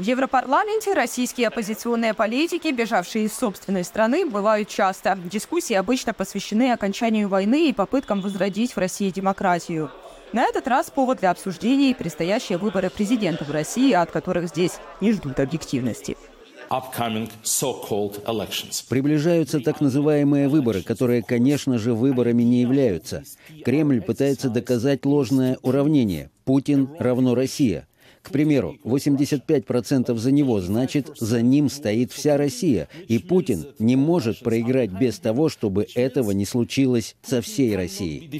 В Европарламенте российские оппозиционные политики, бежавшие из собственной страны, бывают часто. Дискуссии обычно посвящены окончанию войны и попыткам возродить в России демократию. На этот раз повод для обсуждений – предстоящие выборы президента в России, от которых здесь не ждут объективности. Приближаются так называемые выборы, которые, конечно же, выборами не являются. Кремль пытается доказать ложное уравнение. Путин равно Россия. К примеру, 85% за него, значит, за ним стоит вся Россия, и Путин не может проиграть без того, чтобы этого не случилось со всей Россией.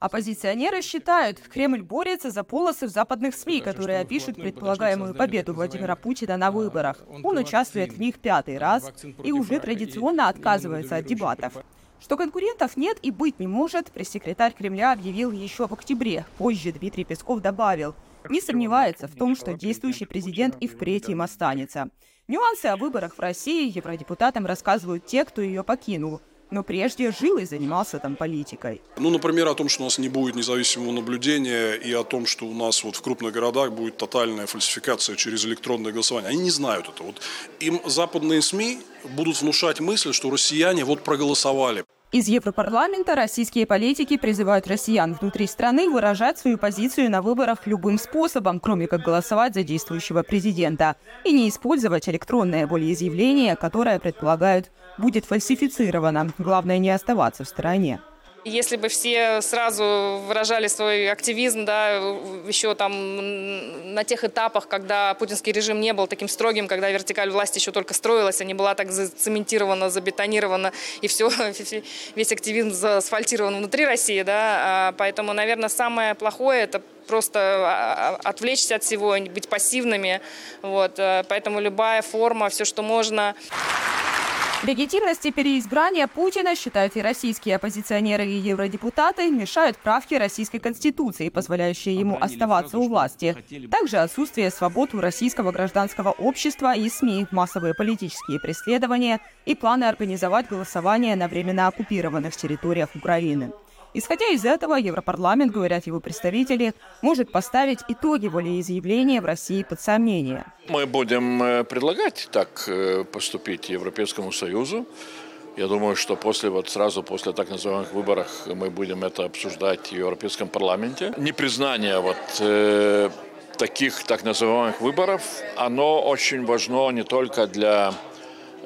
Оппозиционеры считают, Кремль борется за полосы в западных СМИ, которые опишут предполагаемую победу Владимира Путина на выборах. Он участвует в них пятый раз и уже традиционно отказывается от дебатов. Что конкурентов нет и быть не может, пресс-секретарь Кремля объявил еще в октябре. Позже Дмитрий Песков добавил, не сомневается в том, что действующий президент и впредь им останется. Нюансы о выборах в России евродепутатам рассказывают те, кто ее покинул – но прежде жил и занимался там политикой. Ну, например, о том, что у нас не будет независимого наблюдения и о том, что у нас вот в крупных городах будет тотальная фальсификация через электронное голосование. Они не знают это. Вот им западные СМИ будут внушать мысль, что россияне вот проголосовали. Из Европарламента российские политики призывают россиян внутри страны выражать свою позицию на выборах любым способом, кроме как голосовать за действующего президента, и не использовать электронное волеизъявление, которое предполагают будет фальсифицировано. Главное не оставаться в стороне. Если бы все сразу выражали свой активизм, да, еще там на тех этапах, когда путинский режим не был таким строгим, когда вертикаль власти еще только строилась, а не была так зацементирована, забетонирована, и все, весь активизм заасфальтирован внутри России, да, а, поэтому, наверное, самое плохое – это просто а, а, отвлечься от всего, быть пассивными, вот, э, поэтому любая форма, все, что можно. Легитимности переизбрания Путина, считают и российские оппозиционеры и евродепутаты, мешают правки российской конституции, позволяющие ему оставаться у власти. Также отсутствие свобод у российского гражданского общества и СМИ, массовые политические преследования и планы организовать голосование на временно оккупированных территориях Украины. Исходя из этого, Европарламент, говорят его представители, может поставить итоги волеизъявления в России под сомнение. Мы будем э, предлагать так э, поступить Европейскому Союзу. Я думаю, что после, вот сразу после так называемых выборов мы будем это обсуждать в Европейском парламенте. Непризнание вот э, таких так называемых выборов, оно очень важно не только для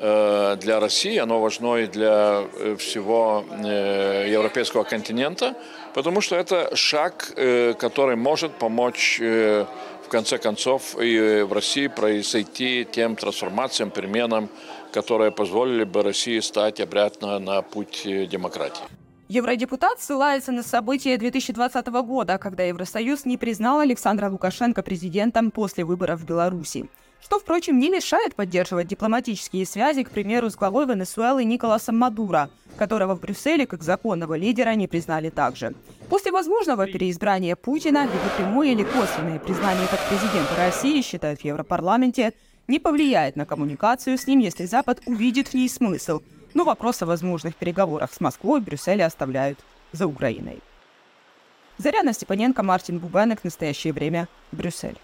для России, оно важно и для э, всего э, европейского континента, потому что это шаг, который может помочь в конце концов и в России произойти тем трансформациям, переменам, которые позволили бы России стать обратно на путь демократии. Евродепутат ссылается на события 2020 года, когда Евросоюз не признал Александра Лукашенко президентом после выборов в Беларуси что, впрочем, не мешает поддерживать дипломатические связи, к примеру, с главой Венесуэлы Николасом Мадуро, которого в Брюсселе как законного лидера не признали также. После возможного переизбрания Путина, либо прямое или косвенное признание как президента России, считают в Европарламенте, не повлияет на коммуникацию с ним, если Запад увидит в ней смысл. Но вопрос о возможных переговорах с Москвой Брюсселе оставляют за Украиной. Заряна Степаненко, Мартин Бубенек. Настоящее время. Брюссель.